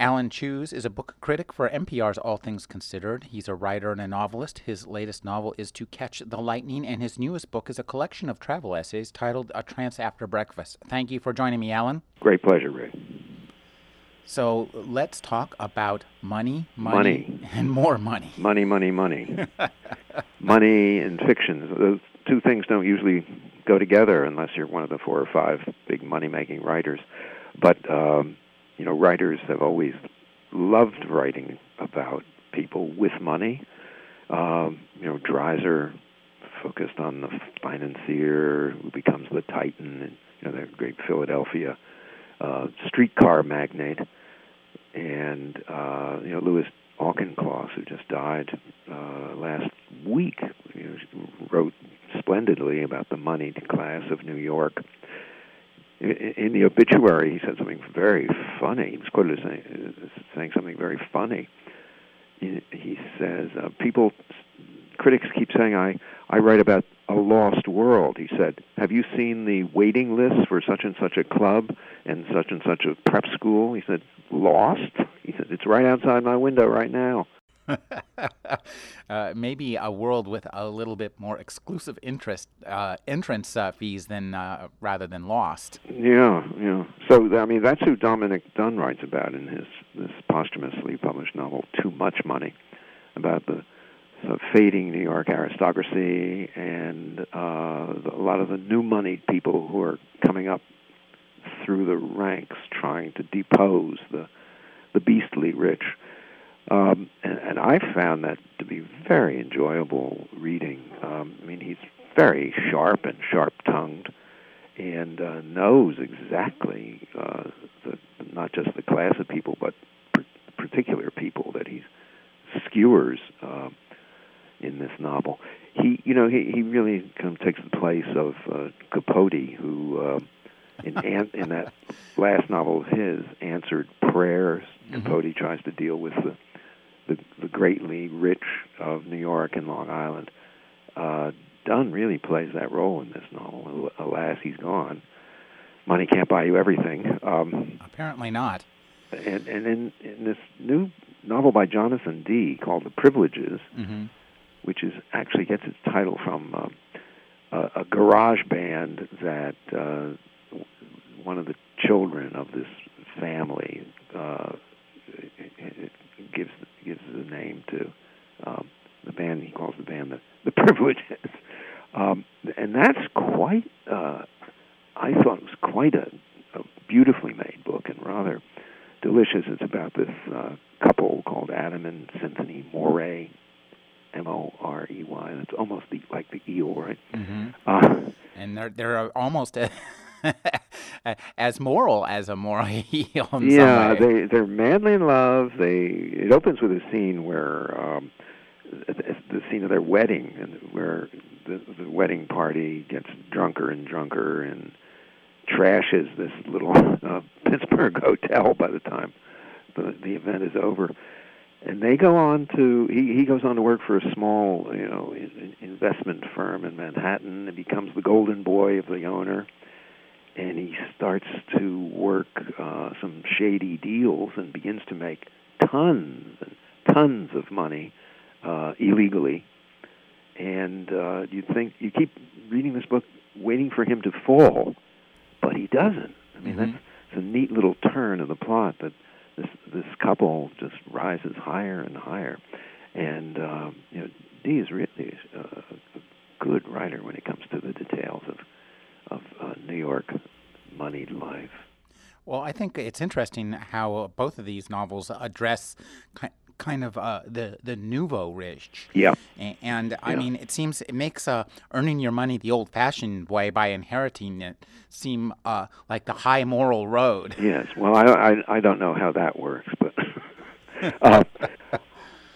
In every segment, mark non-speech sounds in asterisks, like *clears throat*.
Alan Cheuse is a book critic for NPR's All Things Considered. He's a writer and a novelist. His latest novel is To Catch the Lightning, and his newest book is a collection of travel essays titled A Trance After Breakfast. Thank you for joining me, Alan. Great pleasure, Ray. So let's talk about money, money, Money. and more money. Money, money, money. *laughs* money and fiction. Those two things don't usually go together unless you're one of the four or five big money making writers. But, um, you know, writers have always loved writing about people with money. Um, you know, Dreiser focused on the financier who becomes the titan, and you know, the great Philadelphia uh, streetcar magnate, and uh, you know, Louis Auchincloss, who just died uh, last week, you know, wrote splendidly about the moneyed class of New York. In, the obituary, he said something very funny. He was quoted as saying, saying something very funny. He, he says, uh, "People, critics keep saying I I write about a lost world." He said, "Have you seen the waiting list for such and such a club and such and such a prep school?" He said, "Lost." He said, "It's right outside my window right now." *laughs* uh, maybe a world with a little bit more exclusive interest uh, entrance uh, fees than uh, rather than lost. Yeah, yeah. So I mean, that's who Dominick Dunne writes about in his this posthumously published novel, Too Much Money, about the sort of fading New York aristocracy and uh, a lot of the new moneyed people who are coming up through the ranks, trying to depose the the beastly rich. Um, and, and I found that to be very enjoyable reading. Um, I mean, he's very sharp and sharp-tongued, and uh, knows exactly uh, the, not just the class of people, but particular people that he skewers uh, in this novel. He, you know, he he really kind of takes the place of uh, Capote, who uh, in an, in that last novel of his, answered prayers. Capote tries to deal with the the, the greatly rich of New York and Long Island. Uh, Dunne really plays that role in this novel. Alas, he's gone. Money can't buy you everything. Um, Apparently not. and and in, in this new novel by Jonathan Dee called The Privileges, hmm which is actually gets its title from uh, a, a garage band that uh, one of the children of this family uh, gives gives the name to um, the band. He calls the band the the *laughs* Privileges, um, and that's quite. Uh, I thought it was quite a, a beautifully made book and rather delicious. It's about this uh, couple called Adam and Cynthia Morey, M O R E Y. That's almost the, like the eel, right? hmm Uh, And they're they're almost *laughs* *laughs* as moral as a moral *laughs* heel. In yeah, they they're madly in love. They it opens with a scene where um, the the scene of their wedding, and where the, the wedding party gets drunker and drunker and trashes this little *laughs* uh, Pittsburgh hotel by the time the the event is over. And they go on to he he goes on to work for a small you know in, in investment firm in Manhattan and becomes the golden boy of the owner and he starts to work uh, some shady deals and begins to make tons and tons of money uh, illegally. And uh, you think you keep reading this book, waiting for him to fall, but he doesn't. I mean, Mhm. that's it's a neat little turn of the plot that this this couple just rises higher and higher. And um, you know, Dee is really uh, a good writer when it comes to the details of of uh, New York moneyed life. Well, I think it's interesting how both of these novels address ki- kind of uh, the the nouveau rich. Yeah. And I Yeah. mean, it seems it makes uh, earning your money the old-fashioned way by inheriting it seem uh, like the high moral road. *laughs* Yes. Well, I I, I don't know how that works, but *laughs* uh,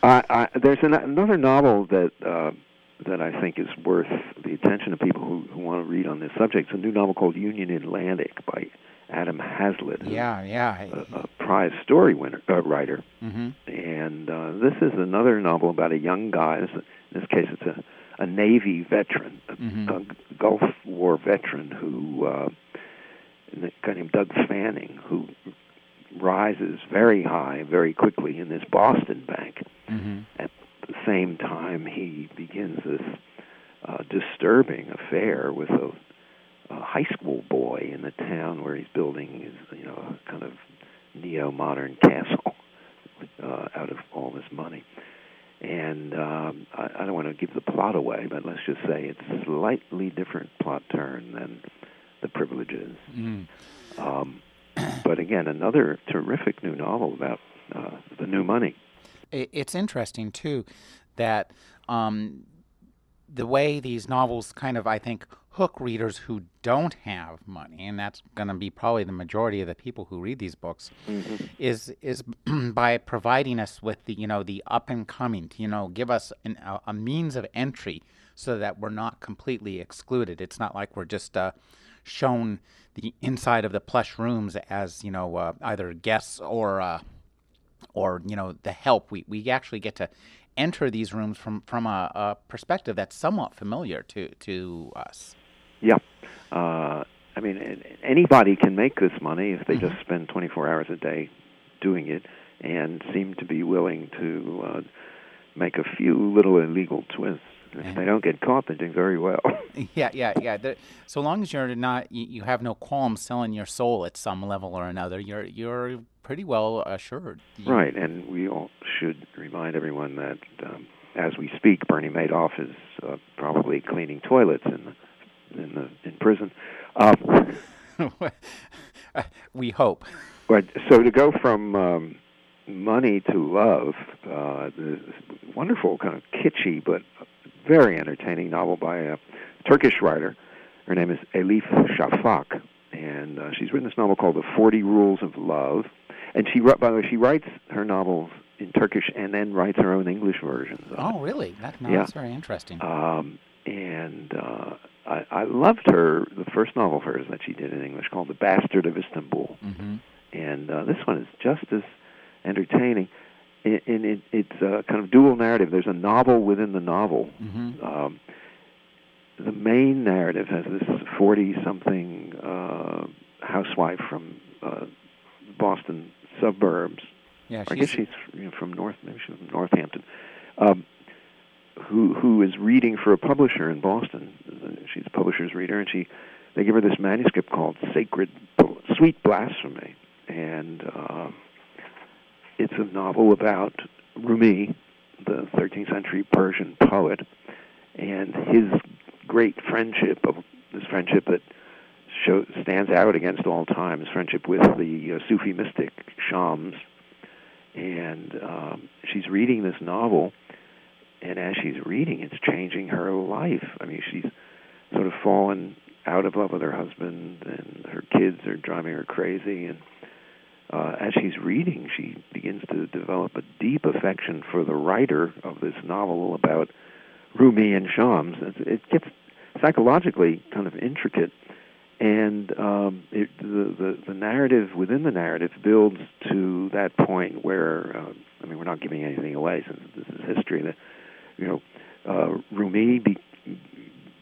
I, I, there's an, another novel that uh, that I think is worth the attention of people who, who want to read on this subject. It's a new novel called Union Atlantic by Adam Haslett. Yeah, yeah. A, a prize story winner, uh, writer. Mm-hmm. And uh, this is another novel about a young guy. This, in this case, it's a, a Navy veteran, a, Mhm. a Gulf War veteran who, uh, a guy named Doug Fanning, who rises very high very quickly in this Boston bank. Mm-hmm. At the same time, he begins this uh, disturbing affair with a, a high school boy in the town where he's building his, you know, a kind of neo-modern castle uh, out of all this money. And um, I, I don't want to give the plot away, but let's just say it's a slightly different plot turn than The Privileges. Mm. Um, but again, another terrific new novel about uh, the new money. It, it's interesting too that um, the way these novels kind of, I think, hook readers who don't have money, and that's going to be probably the majority of the people who read these books, is is *clears throat* by providing us with the you know the up and coming, to, you know, give us an, a, a means of entry so that we're not completely excluded. It's not like we're just uh, shown the inside of the plush rooms as you know uh, either guests or uh, or you know the help. We we actually get to enter these rooms from from a, a perspective that's somewhat familiar to to us. Yeah. Uh, I mean, anybody can make this money if they Mhm. just spend 24 hours a day doing it and seem to be willing to uh, make a few little illegal twists. If they don't get caught, they're doing very well. *laughs* Yeah, yeah, yeah. The, so long as you're not, you, you have no qualms selling your soul at some level or another, you're you're pretty well assured. You- right, and we all should remind everyone that um, as we speak, Bernie Madoff is uh, probably cleaning toilets in the in the in prison. Um, *laughs* we hope. But so to go from um, money to love, uh, this wonderful kind of kitschy but very entertaining novel by a Turkish writer. Her name is Elif Shafak, and uh, she's written this novel called The Forty Rules of Love. And she, by the way, she writes her novels in Turkish and then writes her own English versions. Oh, really? That, no, Yeah. That's very interesting. Um, and uh, I, I loved her, the first novel of hers that she did in English called The Bastard of Istanbul hmm and uh, this one is just as entertaining. In, in it, it's a kind of dual narrative. There's a novel within the novel. hmm Um, the main narrative has this 40-something uh, housewife from uh, Boston suburbs. Yeah, I guess she's you know, from North, maybe she's from Northampton. Um, who who is reading for a publisher in Boston? She's a publisher's reader, and she they give her this manuscript called Sacred Sweet Blasphemy, and uh, it's a novel about Rumi, the 13th century Persian poet, and his great friendship of this friendship that show, stands out against all time, his friendship with the uh, Sufi mystic Shams. And um, she's reading this novel, and as she's reading, it's changing her life. I mean, she's sort of fallen out of love with her husband, and her kids are driving her crazy. And uh, as she's reading, she begins to develop a deep affection for the writer of this novel about Rumi and Shams. It, gets psychologically kind of intricate, and um, it, the, the the narrative within the narrative builds to that point where uh, I mean, we're not giving anything away since this is history. That you know, uh, Rumi be,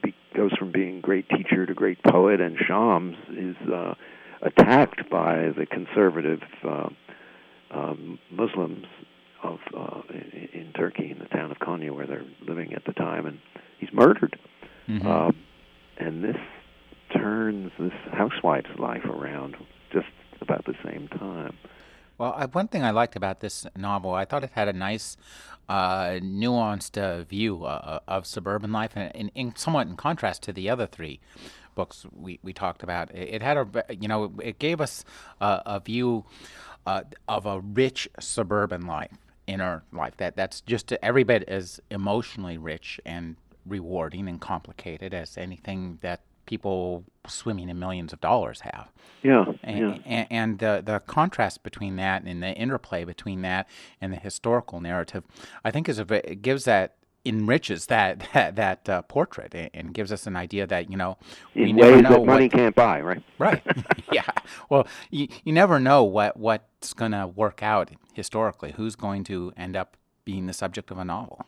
be, goes from being great teacher to great poet, and Shams is uh, attacked by the conservative uh, um, Muslims of uh, in, in Turkey, in the town of Konya, where they're living at the time, and he's murdered. Mhm. Um, and this turns this housewife's life around just about the same time. Well, I, one thing I liked about this novel, I thought it had a nice, uh, nuanced uh, view uh, of suburban life, and in, in, somewhat in contrast to the other three books we, we talked about. It, it had a, you know, it gave us a, a view uh, of a rich suburban life, inner life that that's just every bit as emotionally rich and rewarding and complicated as anything that people swimming in millions of dollars have. Yeah, And, yeah. and, and the, the contrast between that and the interplay between that and the historical narrative, I think, is a, it gives that enriches that *laughs* that, that uh, portrait and gives us an idea that you know we in ways that money what, can't buy, right? *laughs* right. *laughs* yeah. Well, you you never know what what's going to work out historically. Who's going to end up being the subject of a novel?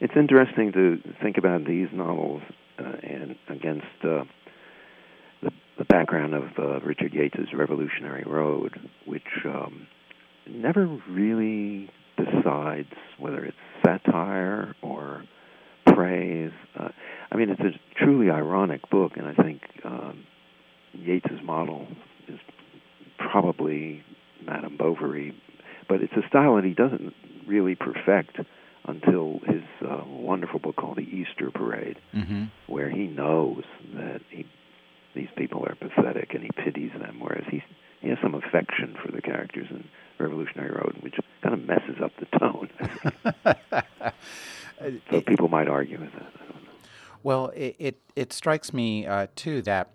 It's interesting to think about these novels uh, and against uh, the, the background of uh, Richard Yates's Revolutionary Road, which um, never really decides whether it's satire or praise. Uh, I mean, it's a truly ironic book, and I think um, Yates's model is probably Madame Bovary, but it's a style that he doesn't really perfect until his uh, wonderful book called The Easter Parade, mm-hmm. where he knows that he, these people are pathetic and he pities them, whereas he he has some affection for the characters in Revolutionary Road, which kind of messes up the tone. *laughs* so people might argue with that. Well, it, it, it strikes me uh, too that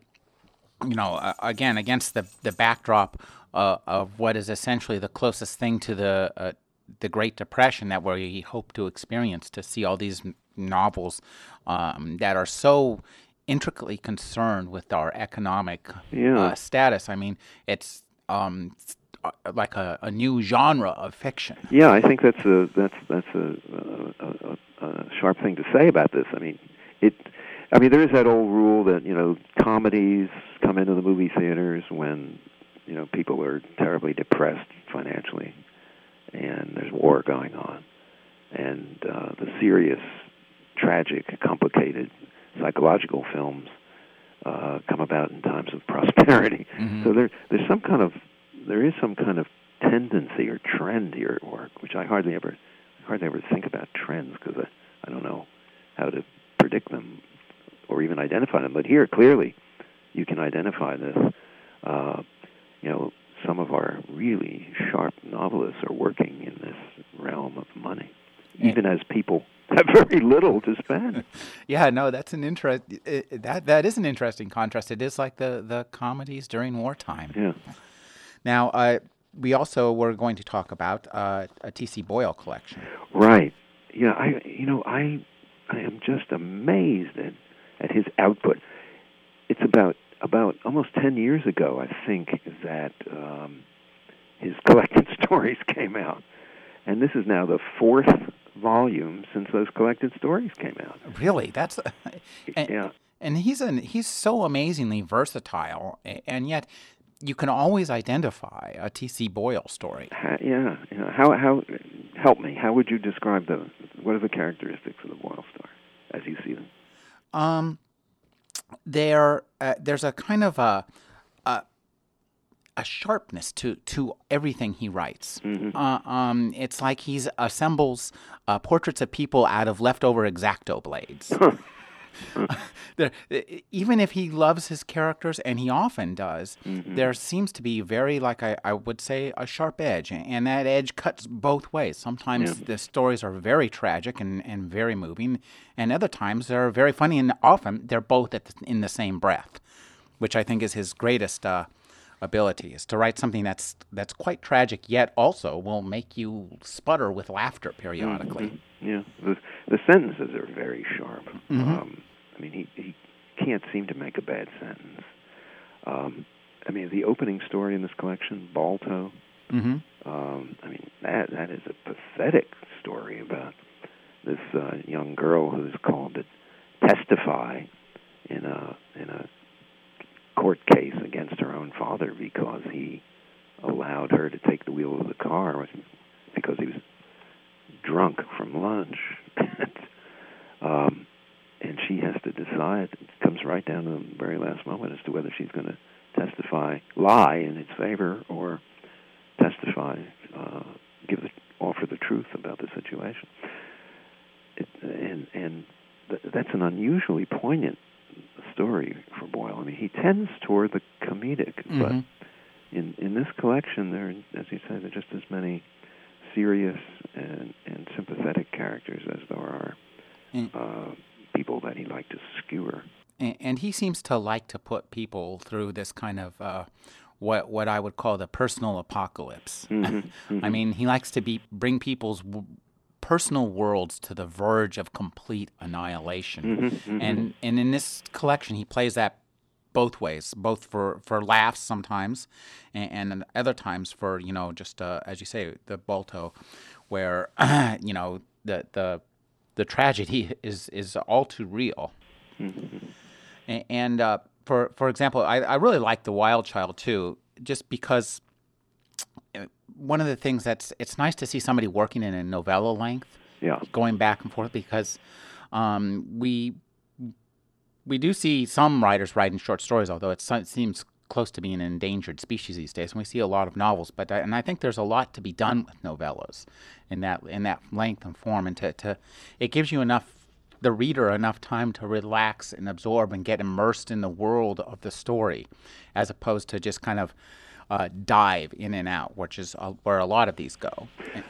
you know uh, again against the the backdrop uh, of what is essentially the closest thing to the uh, the Great Depression that we hope to experience to see all these novels um, that are so intricately concerned with our economic yeah. uh, status. I mean, it's um, like a, a, new genre of fiction. Yeah, I think that's a that's that's a, a, a, sharp thing to say about this. I mean, it. I mean, there is that old rule that you know comedies come into the movie theaters when you know people are terribly depressed financially, and there's war going on, and uh, the serious, tragic, complicated psychological films uh, come about in times of *laughs* prosperity. Mm-hmm. So there, there's some kind of there is some kind of tendency or trend here at work, which I hardly ever hardly ever think about trends because I, I don't know how to predict them or even identify them. But here, clearly, you can identify this. Uh, you know, some of our really sharp novelists are working in this realm of money, even as people *laughs* have very little to spend. *laughs* yeah, no, that's an interest. That that is an interesting contrast. It is like the the comedies during wartime. Yeah. Now, uh, we also were going to talk about uh, a T.C. Boyle collection. Right. Yeah. I you know I I am just amazed at at his output. It's about about almost ten years ago, I think, that um, his *laughs* collected stories came out, and this is now the fourth volume since those collected stories came out. Really, that's *laughs* and, yeah. And he's an he's so amazingly versatile, and yet you can always identify a T.C. Boyle story. How, yeah, you know, how how help me? How would you describe the what are the characteristics of the Boyle story as you see them? Um, there uh, there's a kind of a, a a sharpness to to everything he writes. Mm-hmm. Uh, um, it's like he assembles uh, portraits of people out of leftover X-Acto blades. *laughs* *laughs* there, even if he loves his characters, and he often does, mm-hmm. there seems to be very, like I, I, would say, a sharp edge, and that edge cuts both ways. Sometimes yeah. the stories are very tragic and, and very moving, and other times they're very funny, and often they're both the, in the same breath, which I think is his greatest. Uh, ability is to write something that's that's quite tragic yet also will make you sputter with laughter periodically. Mm-hmm. Yeah, the the sentences are very sharp. Mm-hmm. Um, I mean, he he can't seem to make a bad sentence. Um, I mean, the opening story in this collection, Balto. Mm-hmm. Um, I mean, that that is a pathetic story about this uh, young girl who's called to testify in a in a court case against her own father because he allowed her to take the wheel of the car because he was drunk from lunch. *laughs* um, and she has to decide. It comes right down to the very last moment as to whether she's going to testify, lie in its favor, or testify, uh, give the, offer the truth about the situation. It, and and th- that's an unusually poignant story. I mean, he tends toward the comedic, mm-hmm. but in in this collection, there, as you said, there are just as many serious and and sympathetic characters as there are mm. uh, people that he liked to skewer. And, and, he seems to like to put people through this kind of. Uh, what what I would call the personal apocalypse. Mm-hmm, *laughs* mm-hmm. I mean, he likes to be bring people's personal worlds to the verge of complete annihilation. Mm-hmm, mm-hmm. And and in this collection, he plays that both ways, both for, for laughs sometimes, and, and other times for you know just uh, as you say the Balto, where *clears throat* you know the the the tragedy is is all too real. Mm-hmm. And, and uh, for for example, I, I really like the Wild Child too, just because uh, one of the things that's it's nice to see somebody working in a novella length, Yeah. going back and forth because um, we we do see some writers writing short stories, although it seems close to being an endangered species these days. And we see a lot of novels, but I, and I think there's a lot to be done with novellas in that in that length and form, and to, to it gives you enough the reader enough time to relax and absorb and get immersed in the world of the story, as opposed to just kind of uh, dive in and out, which is uh, where a lot of these go.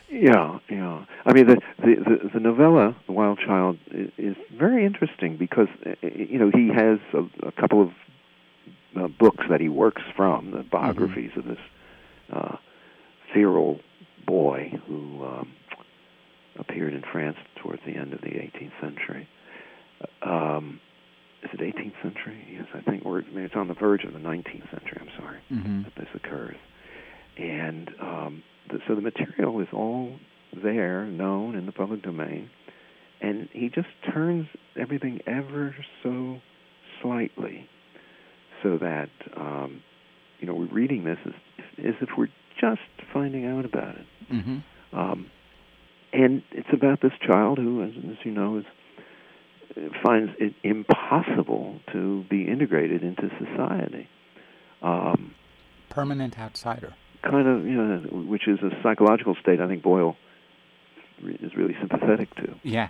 Yeah, yeah. I mean, the the the, the novella, The Wild Child, is, is very interesting because uh, you know he has a, a couple of uh, books that he works from, the biographies of this uh, feral boy who um, appeared in France towards the end of the 18th century. Um, is it 18th century? Yes, I think, or maybe it's on the verge of the 19th century. I'm sorry Mm-hmm. that this occurs. And um, the, so the material is all there, known in the public domain, and he just turns everything ever so slightly so that, um, you know, we're reading this as, as if we're just finding out about it. Mm-hmm. Um, and it's about this child who, as, as you know, is finds it impossible to be integrated into society. Um, Permanent outsider. kind of, you know, which is a psychological state I think Boyle is really sympathetic to. Yeah,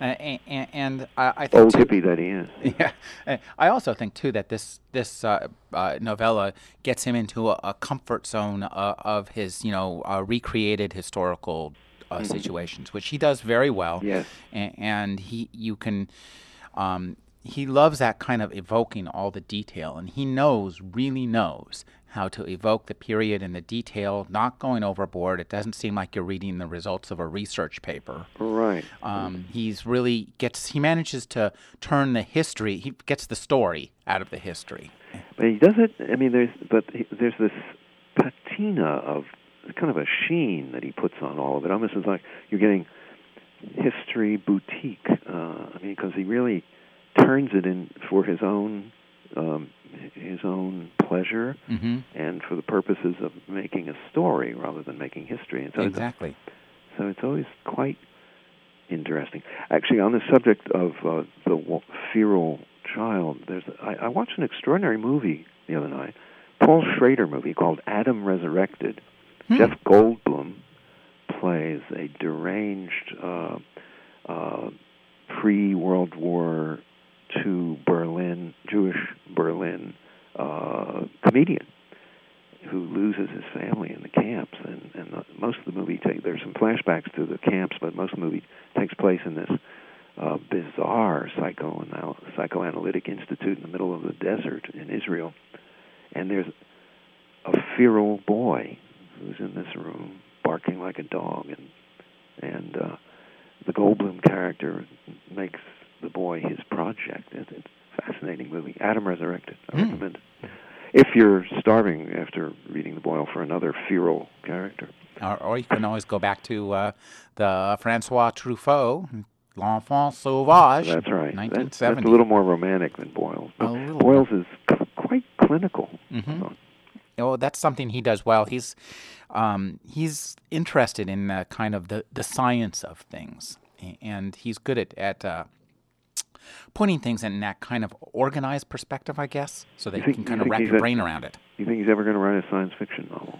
uh, and, and I, I think Old too, hippie that he is. *laughs* Yeah, Uh, I also think too that this this uh, uh, novella gets him into a, a comfort zone uh, of his you know uh, recreated historical uh, situations, which he does very well. Yes. A- and he you can. Um, he loves that kind of evoking all the detail, and he knows, really knows, how to evoke the period and the detail, not going overboard. It doesn't seem like you're reading the results of a research paper. Right. Um, he's really gets he manages to turn the history. He gets the story out of the history. But he does it. I mean, there's but he, there's this patina of kind of a sheen that he puts on all of it. Almost as like you're getting history boutique. Uh, I mean, because he really turns it in for his own um, his own pleasure Mm-hmm. and for the purposes of making a story rather than making history. And so it's, Exactly. so it's always quite interesting. Actually, on the subject of uh, the feral child, there's I, I watched an extraordinary movie the other night, Paul Schrader movie called Adam Resurrected. Hmm. Jeff Goldblum plays a deranged uh, uh, pre-World War II Berlin Jewish Berlin uh, comedian who loses his family in the camps, and and the, most of the movie take there's some flashbacks to the camps, but most of the movie takes place in this uh, bizarre psychoanal- psychoanalytic institute in the middle of the desert in Israel, and there's a feral boy who's in this room barking like a dog, and and uh, the Goldblum character makes the boy his project. It's, it's a fascinating movie. Adam Resurrected. I Hmm. recommend it if you're starving after reading the Boyle for another feral character. Or, or you can always go back to uh, the Francois Truffaut, L'Enfant Sauvage. That's right. That's, 1970. that's a little more romantic than Boyle's. A But little Boyle's is c- quite clinical. Mhm. So, Oh, that's something he does well. He's um, he's interested in the kind of the, the science of things, and he's good at at uh, putting things in that kind of organized perspective, I guess, so that You you, think- can you kind of wrap your brain around it. you think he's ever going to write a science fiction novel?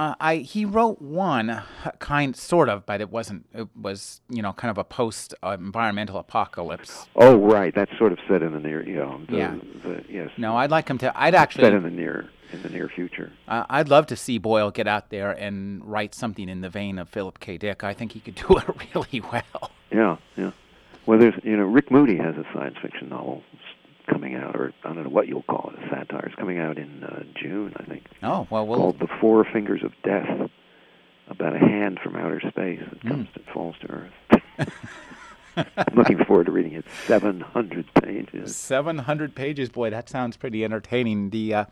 Uh, I he wrote one kind sort of, but it wasn't. It was you know kind of a post environmental apocalypse. Oh, right. That's sort of set in the near. You know, the, Yeah. The, yes. No, I'd like him to. I'd actually set in the near in the near future. Uh, I'd love to see Boyle get out there and write something in the vein of Philip K. Dick. I think he could do it *laughs* really well. Yeah, yeah. Well, there's you know Rick Moody has a science fiction novel coming out, or I don't know what you'll call it, a satire. It's coming out in uh, June, I think, Oh well, we'll called The Four Fingers of Death. about a hand from outer space that comes mm. that falls to Earth. *laughs* I'm looking forward to reading it. 700 pages. 700 pages. Boy, that sounds pretty entertaining. The uh,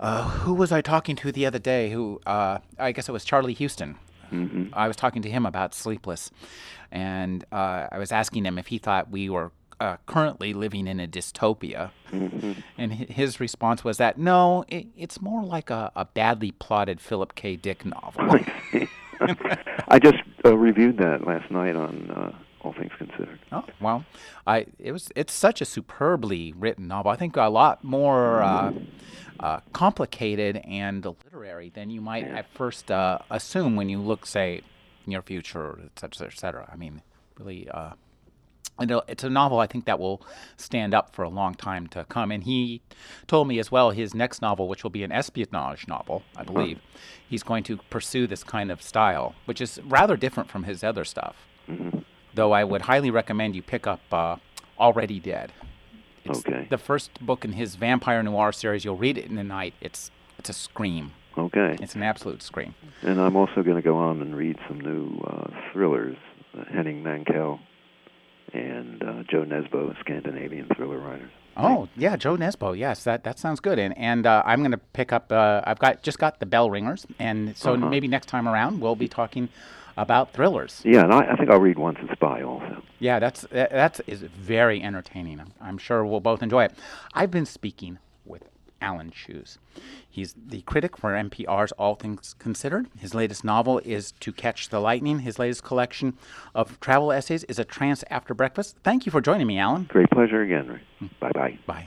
uh, who was I talking to the other day? Who uh, I guess it was Charlie Huston. Mm-hmm. I was talking to him about Sleepless, and uh, I was asking him if he thought we were uh, currently living in a dystopia. Mm-hmm. And his response was that no, it, it's more like a, a, badly plotted Philip K. Dick novel. *laughs* I just uh, reviewed that last night on uh, all things considered. Oh well, I it was it's such a superbly written novel. I think a lot more uh, uh, complicated and literary than you might yeah. at first uh, assume when you look, say, near future, et cetera, et cetera. I mean, really. Uh, it's a novel I think that will stand up for a long time to come. And he told me as well his next novel, which will be an espionage novel, I believe, he's going to pursue this kind of style, which is rather different from his other stuff. Mm-hmm though I would highly recommend you pick up uh, Already Dead. It's okay. The first book in his vampire noir series. You'll read it in the night. It's it's a scream. Okay. It's an absolute scream. And I'm also going to go on and read some new uh, thrillers. Uh, Henning Mankell and uh, Jo Nesbø, Scandinavian thriller writers. Oh yeah, Jo Nesbø. Yes, that that sounds good. And and uh, I'm going to pick up. Uh, I've got just got the Bell Ringers, and so uh-huh. maybe next time around we'll be talking about thrillers. Yeah, and I, I think I'll read Once a Spy also. Yeah, that's that is very entertaining. I'm, I'm sure we'll both enjoy it. I've been speaking Alan Cheuse. He's the critic for NPR's All Things Considered. His latest novel is To Catch the Lightning. His latest collection of travel essays is A Trance After Breakfast. Thank you for joining me, Alan. Great pleasure again. Bye bye. Bye.